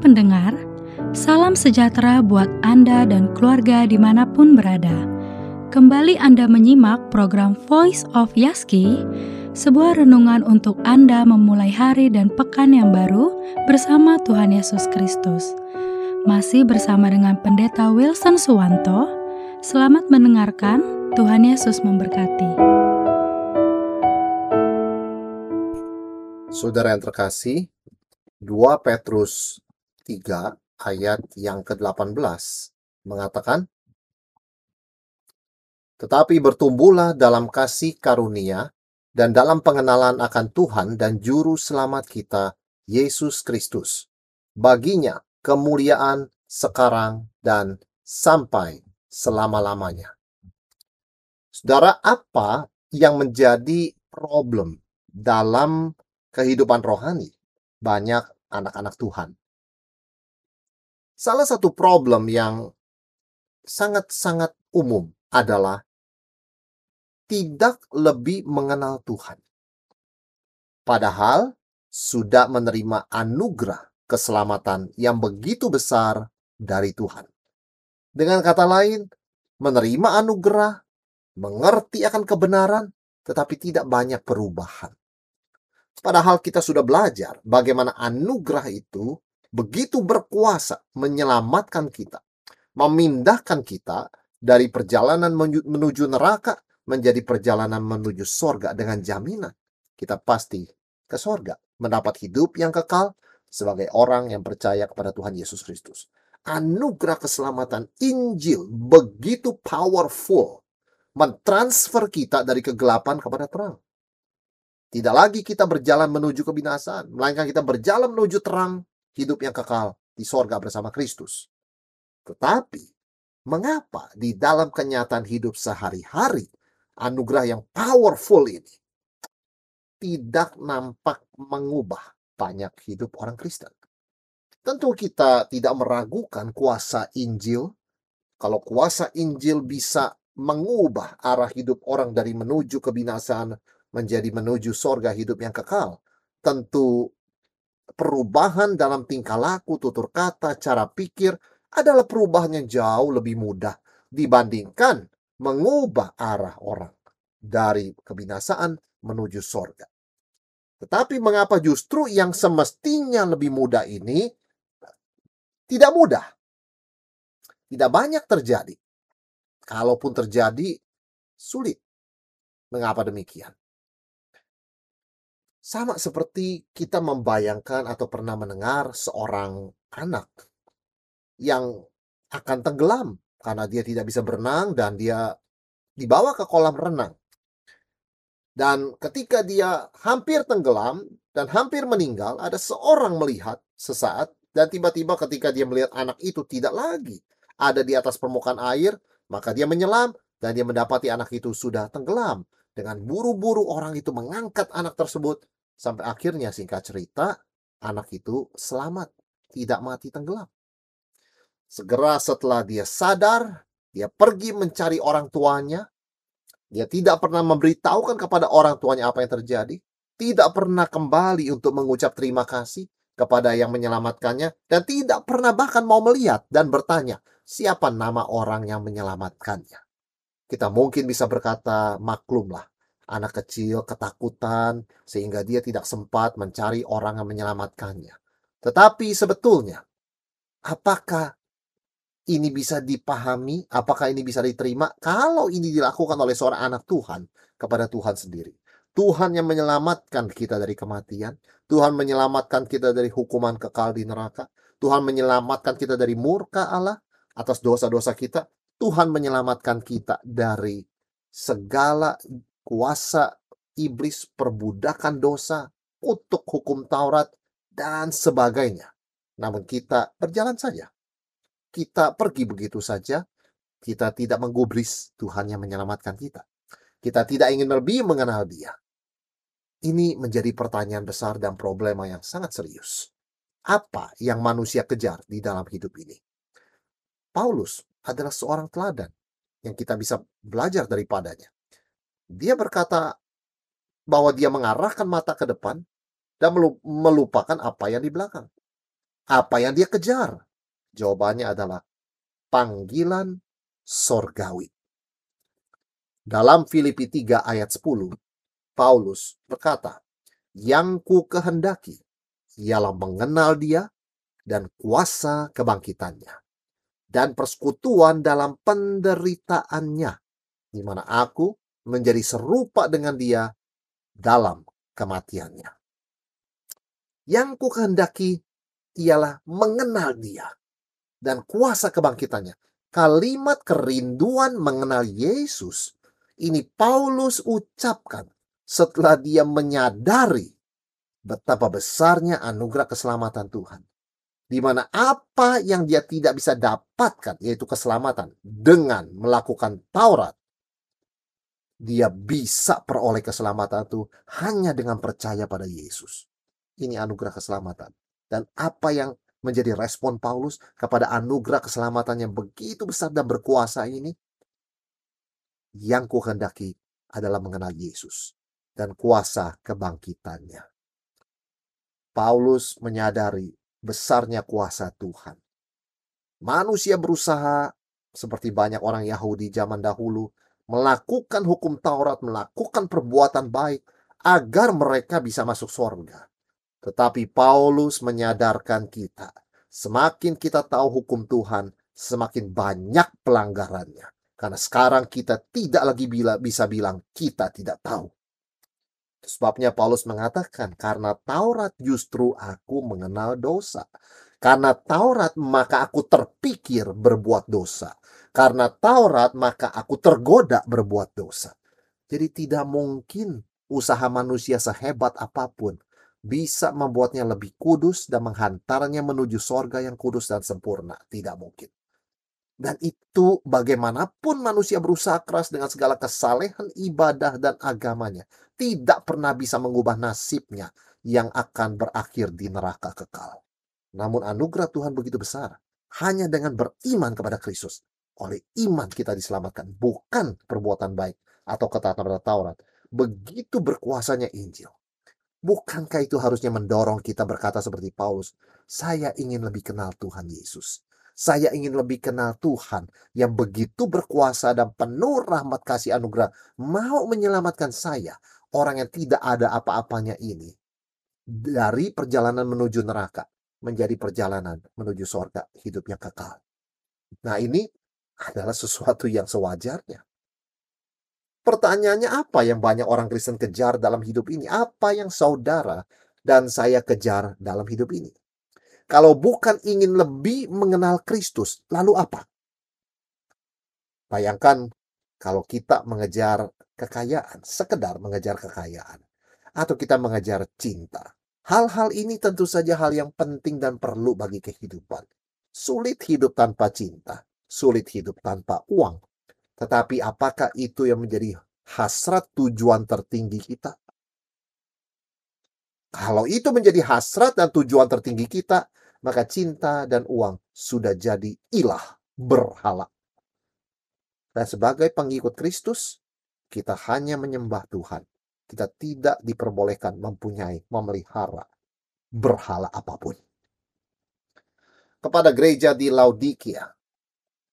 pendengar, salam sejahtera buat Anda dan keluarga di mana pun berada. Kembali Anda menyimak program Voice of Yaski, sebuah renungan untuk Anda memulai hari dan pekan yang baru bersama Tuhan Yesus Kristus. Masih bersama dengan Pendeta Wilson Suwanto, selamat mendengarkan, Tuhan Yesus memberkati. Saudara yang terkasih, 2 Petrus 3 ayat yang ke-18 mengatakan, Tetapi bertumbuhlah dalam kasih karunia dan dalam pengenalan akan Tuhan dan Juru Selamat kita, Yesus Kristus. Baginya kemuliaan sekarang dan sampai selama-lamanya. Saudara, apa yang menjadi problem dalam kehidupan rohani banyak anak-anak Tuhan. Salah satu problem yang sangat-sangat umum adalah tidak lebih mengenal Tuhan. Padahal sudah menerima anugerah keselamatan yang begitu besar dari Tuhan. Dengan kata lain, menerima anugerah, mengerti akan kebenaran, tetapi tidak banyak perubahan. Padahal kita sudah belajar bagaimana anugerah itu begitu berkuasa menyelamatkan kita, memindahkan kita dari perjalanan menuju neraka menjadi perjalanan menuju sorga dengan jaminan kita pasti ke sorga, mendapat hidup yang kekal sebagai orang yang percaya kepada Tuhan Yesus Kristus. Anugerah keselamatan Injil begitu powerful mentransfer kita dari kegelapan kepada terang. Tidak lagi kita berjalan menuju kebinasaan, melainkan kita berjalan menuju terang hidup yang kekal di sorga bersama Kristus. Tetapi, mengapa di dalam kenyataan hidup sehari-hari, anugerah yang powerful ini tidak nampak mengubah banyak hidup orang Kristen? Tentu kita tidak meragukan kuasa Injil. Kalau kuasa Injil bisa mengubah arah hidup orang dari menuju kebinasaan menjadi menuju sorga hidup yang kekal. Tentu perubahan dalam tingkah laku, tutur kata, cara pikir adalah perubahan yang jauh lebih mudah dibandingkan mengubah arah orang dari kebinasaan menuju sorga. Tetapi mengapa justru yang semestinya lebih mudah ini tidak mudah? Tidak banyak terjadi. Kalaupun terjadi, sulit. Mengapa demikian? Sama seperti kita membayangkan atau pernah mendengar seorang anak yang akan tenggelam karena dia tidak bisa berenang dan dia dibawa ke kolam renang. Dan ketika dia hampir tenggelam dan hampir meninggal, ada seorang melihat sesaat dan tiba-tiba ketika dia melihat anak itu tidak lagi ada di atas permukaan air, maka dia menyelam dan dia mendapati anak itu sudah tenggelam. Dengan buru-buru orang itu mengangkat anak tersebut sampai akhirnya singkat cerita anak itu selamat, tidak mati tenggelam. Segera setelah dia sadar, dia pergi mencari orang tuanya. Dia tidak pernah memberitahukan kepada orang tuanya apa yang terjadi, tidak pernah kembali untuk mengucap terima kasih kepada yang menyelamatkannya dan tidak pernah bahkan mau melihat dan bertanya siapa nama orang yang menyelamatkannya. Kita mungkin bisa berkata, maklumlah, anak kecil ketakutan sehingga dia tidak sempat mencari orang yang menyelamatkannya. Tetapi sebetulnya, apakah ini bisa dipahami? Apakah ini bisa diterima? Kalau ini dilakukan oleh seorang anak Tuhan kepada Tuhan sendiri. Tuhan yang menyelamatkan kita dari kematian. Tuhan menyelamatkan kita dari hukuman kekal di neraka. Tuhan menyelamatkan kita dari murka Allah atas dosa-dosa kita. Tuhan menyelamatkan kita dari segala kuasa iblis, perbudakan dosa, untuk hukum Taurat, dan sebagainya. Namun kita berjalan saja. Kita pergi begitu saja. Kita tidak menggubris Tuhan yang menyelamatkan kita. Kita tidak ingin lebih mengenal dia. Ini menjadi pertanyaan besar dan problema yang sangat serius. Apa yang manusia kejar di dalam hidup ini? Paulus adalah seorang teladan yang kita bisa belajar daripadanya. Dia berkata bahwa dia mengarahkan mata ke depan dan melupakan apa yang di belakang. Apa yang dia kejar? Jawabannya adalah panggilan sorgawi. Dalam Filipi 3 ayat 10, Paulus berkata, Yang ku kehendaki ialah mengenal dia dan kuasa kebangkitannya dan persekutuan dalam penderitaannya di mana aku menjadi serupa dengan dia dalam kematiannya. Yang ku kehendaki ialah mengenal dia dan kuasa kebangkitannya. Kalimat kerinduan mengenal Yesus ini Paulus ucapkan setelah dia menyadari betapa besarnya anugerah keselamatan Tuhan. Di mana apa yang dia tidak bisa dapatkan, yaitu keselamatan, dengan melakukan Taurat, dia bisa peroleh keselamatan itu hanya dengan percaya pada Yesus. Ini anugerah keselamatan. Dan apa yang menjadi respon Paulus kepada anugerah keselamatan yang begitu besar dan berkuasa ini? Yang kuhendaki adalah mengenal Yesus dan kuasa kebangkitannya. Paulus menyadari besarnya kuasa Tuhan. Manusia berusaha seperti banyak orang Yahudi zaman dahulu melakukan hukum Taurat, melakukan perbuatan baik agar mereka bisa masuk surga. Tetapi Paulus menyadarkan kita, semakin kita tahu hukum Tuhan, semakin banyak pelanggarannya. Karena sekarang kita tidak lagi bisa bilang kita tidak tahu. Sebabnya Paulus mengatakan, karena Taurat justru aku mengenal dosa. Karena Taurat maka aku terpikir berbuat dosa. Karena Taurat maka aku tergoda berbuat dosa. Jadi tidak mungkin usaha manusia sehebat apa pun bisa membuatnya lebih kudus dan menghantarnya menuju sorga yang kudus dan sempurna. Tidak mungkin. Dan itu bagaimanapun manusia berusaha keras dengan segala kesalehan ibadah dan agamanya. Tidak pernah bisa mengubah nasibnya yang akan berakhir di neraka kekal. Namun anugerah Tuhan begitu besar. Hanya dengan beriman kepada Kristus oleh iman kita diselamatkan, bukan perbuatan baik atau ketaatan pada Taurat. Begitu berkuasanya Injil. Bukankah itu harusnya mendorong kita berkata seperti Paulus, saya ingin lebih kenal Tuhan Yesus. Saya ingin lebih kenal Tuhan yang begitu berkuasa dan penuh rahmat kasih anugerah mau menyelamatkan saya, orang yang tidak ada apa-apanya ini, dari perjalanan menuju neraka menjadi perjalanan menuju sorga hidup yang kekal. Nah ini adalah sesuatu yang sewajarnya. Pertanyaannya apa yang banyak orang Kristen kejar dalam hidup ini? Apa yang saudara dan saya kejar dalam hidup ini? Kalau bukan ingin lebih mengenal Kristus, lalu apa? Bayangkan kalau kita mengejar kekayaan, sekedar mengejar kekayaan, atau kita mengejar cinta. Hal-hal ini tentu saja hal yang penting dan perlu bagi kehidupan. Sulit hidup tanpa cinta sulit hidup tanpa uang. Tetapi apakah itu yang menjadi hasrat tujuan tertinggi kita? Kalau itu menjadi hasrat dan tujuan tertinggi kita, maka cinta dan uang sudah jadi ilah berhala. Dan sebagai pengikut Kristus, kita hanya menyembah Tuhan. Kita tidak diperbolehkan mempunyai, memelihara berhala apa pun. Kepada gereja di Laodikia,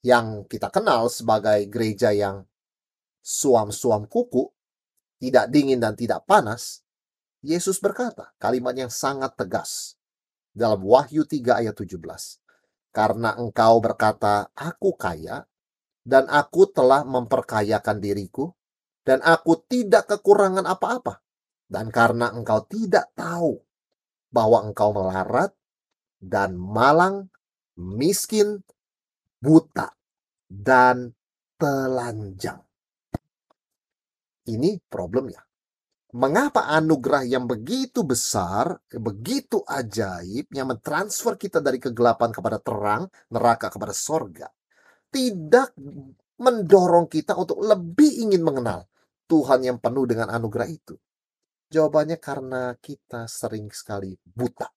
yang kita kenal sebagai gereja yang suam-suam kuku, tidak dingin dan tidak panas, Yesus berkata kalimat yang sangat tegas dalam Wahyu 3 ayat 17. Karena engkau berkata, aku kaya, dan aku telah memperkayakan diriku, dan aku tidak kekurangan apa-apa. Dan karena engkau tidak tahu bahwa engkau melarat dan malang, miskin, buta, dan telanjang. Ini problemnya. Mengapa anugerah yang begitu besar, begitu ajaib, yang mentransfer kita dari kegelapan kepada terang, neraka kepada sorga, tidak mendorong kita untuk lebih ingin mengenal Tuhan yang penuh dengan anugerah itu? Jawabannya karena kita sering sekali buta.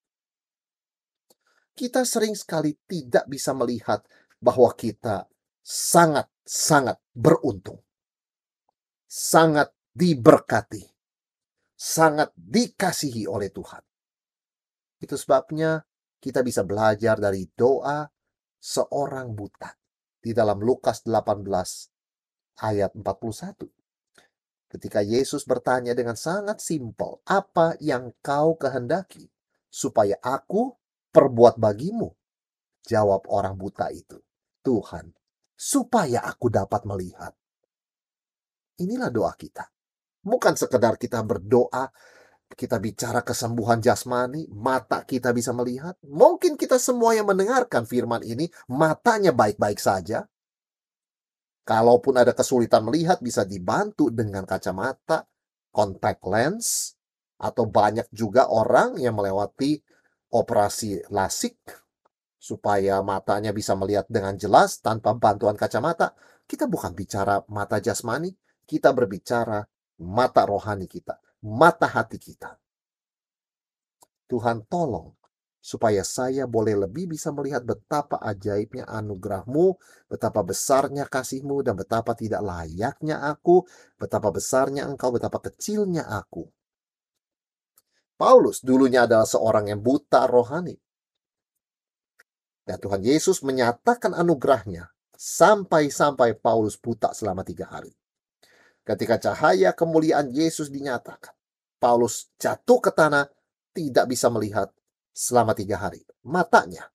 Kita sering sekali tidak bisa melihat bahwa kita sangat-sangat beruntung. Sangat diberkati. Sangat dikasihi oleh Tuhan. Itu sebabnya kita bisa belajar dari doa seorang buta di dalam Lukas 18 ayat 41. Ketika Yesus bertanya dengan sangat simpel, "Apa yang kau kehendaki supaya aku perbuat bagimu?" Jawab orang buta itu, "Tuhan, supaya aku dapat melihat." Inilah doa kita. Bukan sekedar kita berdoa kita bicara kesembuhan jasmani, mata kita bisa melihat. Mungkin kita semua yang mendengarkan firman ini, matanya baik-baik saja. Kalaupun ada kesulitan melihat, bisa dibantu dengan kacamata, contact lens, atau banyak juga orang yang melewati operasi lasik supaya matanya bisa melihat dengan jelas tanpa bantuan kacamata. Kita bukan bicara mata jasmani, kita berbicara mata rohani kita mata hati kita. Tuhan tolong supaya saya boleh lebih bisa melihat betapa ajaibnya anugerahmu, betapa besarnya kasihmu, dan betapa tidak layaknya aku, betapa besarnya engkau, betapa kecilnya aku. Paulus dulunya adalah seorang yang buta rohani. Dan Tuhan Yesus menyatakan anugerahnya sampai-sampai Paulus buta selama tiga hari. Ketika cahaya kemuliaan Yesus dinyatakan, Paulus jatuh ke tanah, tidak bisa melihat selama tiga hari. Matanya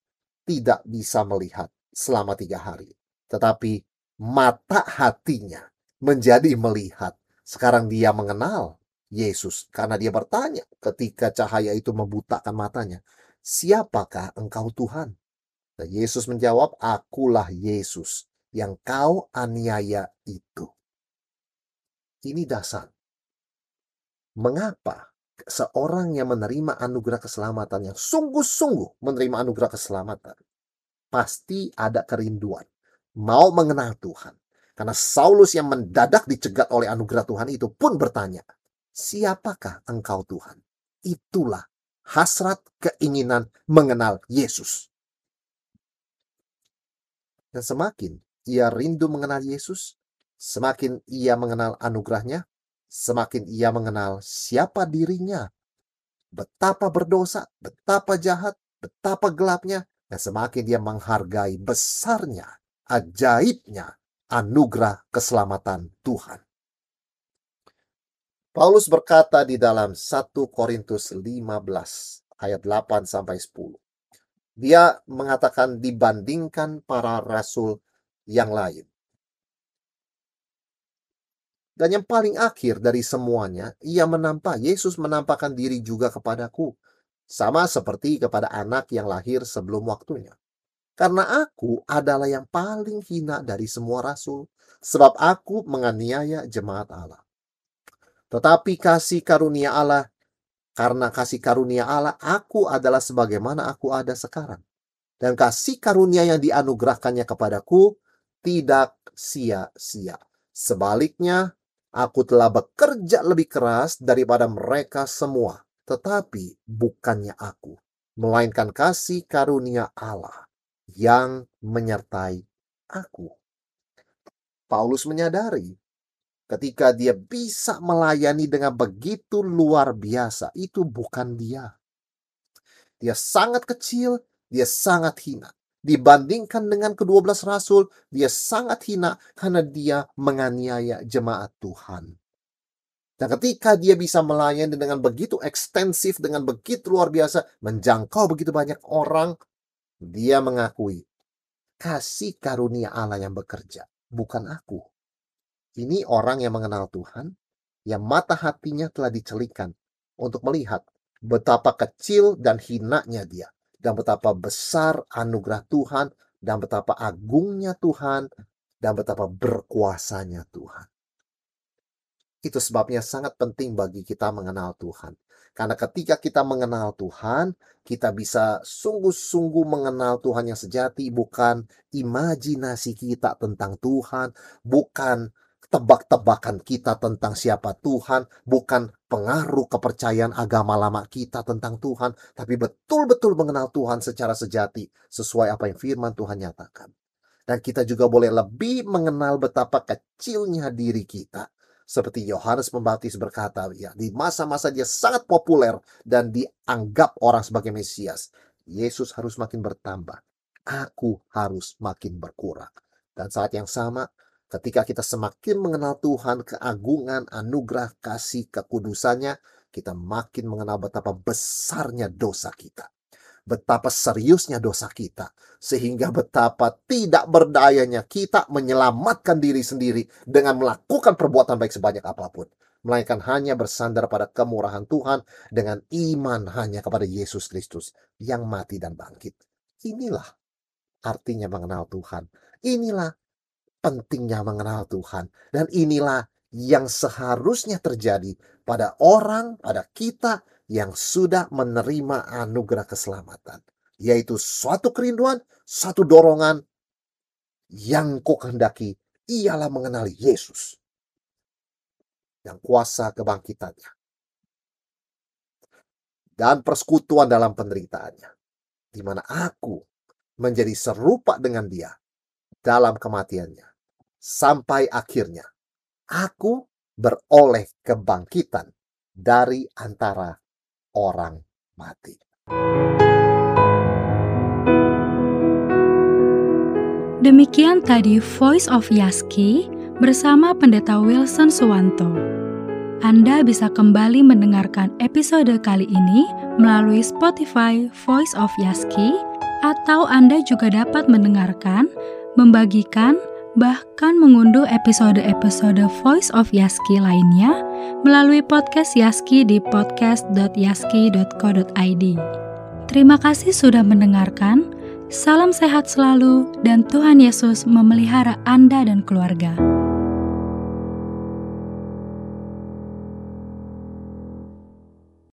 tidak bisa melihat selama tiga hari. Tetapi mata hatinya menjadi melihat. Sekarang dia mengenal Yesus karena dia bertanya ketika cahaya itu membutakan matanya, "Siapakah engkau Tuhan?" Dan Yesus menjawab, "Akulah Yesus yang kau aniaya itu." Ini dasar. Mengapa seorang yang menerima anugerah keselamatan yang sungguh-sungguh menerima anugerah keselamatan pasti ada kerinduan mau mengenal Tuhan. Karena Saulus yang mendadak dicegat oleh anugerah Tuhan itu pun bertanya, "Siapakah engkau Tuhan?" Itulah hasrat keinginan mengenal Yesus. Dan semakin ia rindu mengenal Yesus, Semakin ia mengenal anugerahnya, semakin ia mengenal siapa dirinya, betapa berdosa, betapa jahat, betapa gelapnya, dan semakin dia menghargai besarnya, ajaibnya anugerah keselamatan Tuhan. Paulus berkata di dalam 1 Korintus 15 ayat 8 sampai 10. Dia mengatakan dibandingkan para rasul yang lain. Dan yang paling akhir dari semuanya, ia menampak, Yesus menampakkan diri juga kepadaku. Sama seperti kepada anak yang lahir sebelum waktunya. Karena aku adalah yang paling hina dari semua rasul. Sebab aku menganiaya jemaat Allah. Tetapi kasih karunia Allah, karena kasih karunia Allah, aku adalah sebagaimana aku ada sekarang. Dan kasih karunia yang dianugerahkannya kepadaku tidak sia-sia. Sebaliknya, Aku telah bekerja lebih keras daripada mereka semua, tetapi bukannya aku, melainkan kasih karunia Allah yang menyertai aku. Paulus menyadari ketika dia bisa melayani dengan begitu luar biasa, itu bukan dia. Dia sangat kecil, dia sangat hina dibandingkan dengan kedua belas rasul, dia sangat hina karena dia menganiaya jemaat Tuhan. Dan ketika dia bisa melayani dengan begitu ekstensif, dengan begitu luar biasa, menjangkau begitu banyak orang, dia mengakui, kasih karunia Allah yang bekerja, bukan aku. Ini orang yang mengenal Tuhan, yang mata hatinya telah dicelikan untuk melihat betapa kecil dan hinanya dia dan betapa besar anugerah Tuhan dan betapa agungnya Tuhan dan betapa berkuasanya Tuhan. Itu sebabnya sangat penting bagi kita mengenal Tuhan. Karena ketika kita mengenal Tuhan, kita bisa sungguh-sungguh mengenal Tuhan yang sejati, bukan imajinasi kita tentang Tuhan, bukan tebak-tebakan kita tentang siapa Tuhan, bukan pengaruh kepercayaan agama lama kita tentang Tuhan, tapi betul-betul mengenal Tuhan secara sejati sesuai apa yang firman Tuhan nyatakan. Dan kita juga boleh lebih mengenal betapa kecilnya diri kita. Seperti Yohanes Pembaptis berkata, ya, di masa-masa dia sangat populer dan dianggap orang sebagai Mesias. Yesus harus makin bertambah. Aku harus makin berkurang. Dan saat yang sama, ketika kita semakin mengenal Tuhan, keagungan, anugerah, kasih, kekudusannya, kita makin mengenal betapa besarnya dosa kita. Betapa seriusnya dosa kita. Sehingga betapa tidak berdayanya kita menyelamatkan diri sendiri dengan melakukan perbuatan baik sebanyak apa pun melainkan hanya bersandar pada kemurahan Tuhan dengan iman hanya kepada Yesus Kristus yang mati dan bangkit. Inilah artinya mengenal Tuhan. Inilah pentingnya mengenal Tuhan. Dan inilah yang seharusnya terjadi pada orang, pada kita yang sudah menerima anugerah keselamatan. Yaitu suatu kerinduan, satu dorongan yang kau kehendaki ialah mengenali Yesus yang kuasa kebangkitannya. Dan persekutuan dalam penderitaannya. Di mana aku menjadi serupa dengan dia dalam kematiannya. Sampai akhirnya aku beroleh kebangkitan dari antara orang mati. Demikian tadi Voice of Yaski bersama Pendeta Wilson Suwanto. Anda bisa kembali mendengarkan episode kali ini melalui Spotify Voice of Yaski atau Anda juga dapat mendengarkan, membagikan, bahkan mengunduh episode-episode Voice of Yaski lainnya melalui podcast Yaski di podcast.yaski.co.id. Terima kasih sudah mendengarkan. Salam sehat selalu, dan Tuhan Yesus memelihara Anda dan keluarga.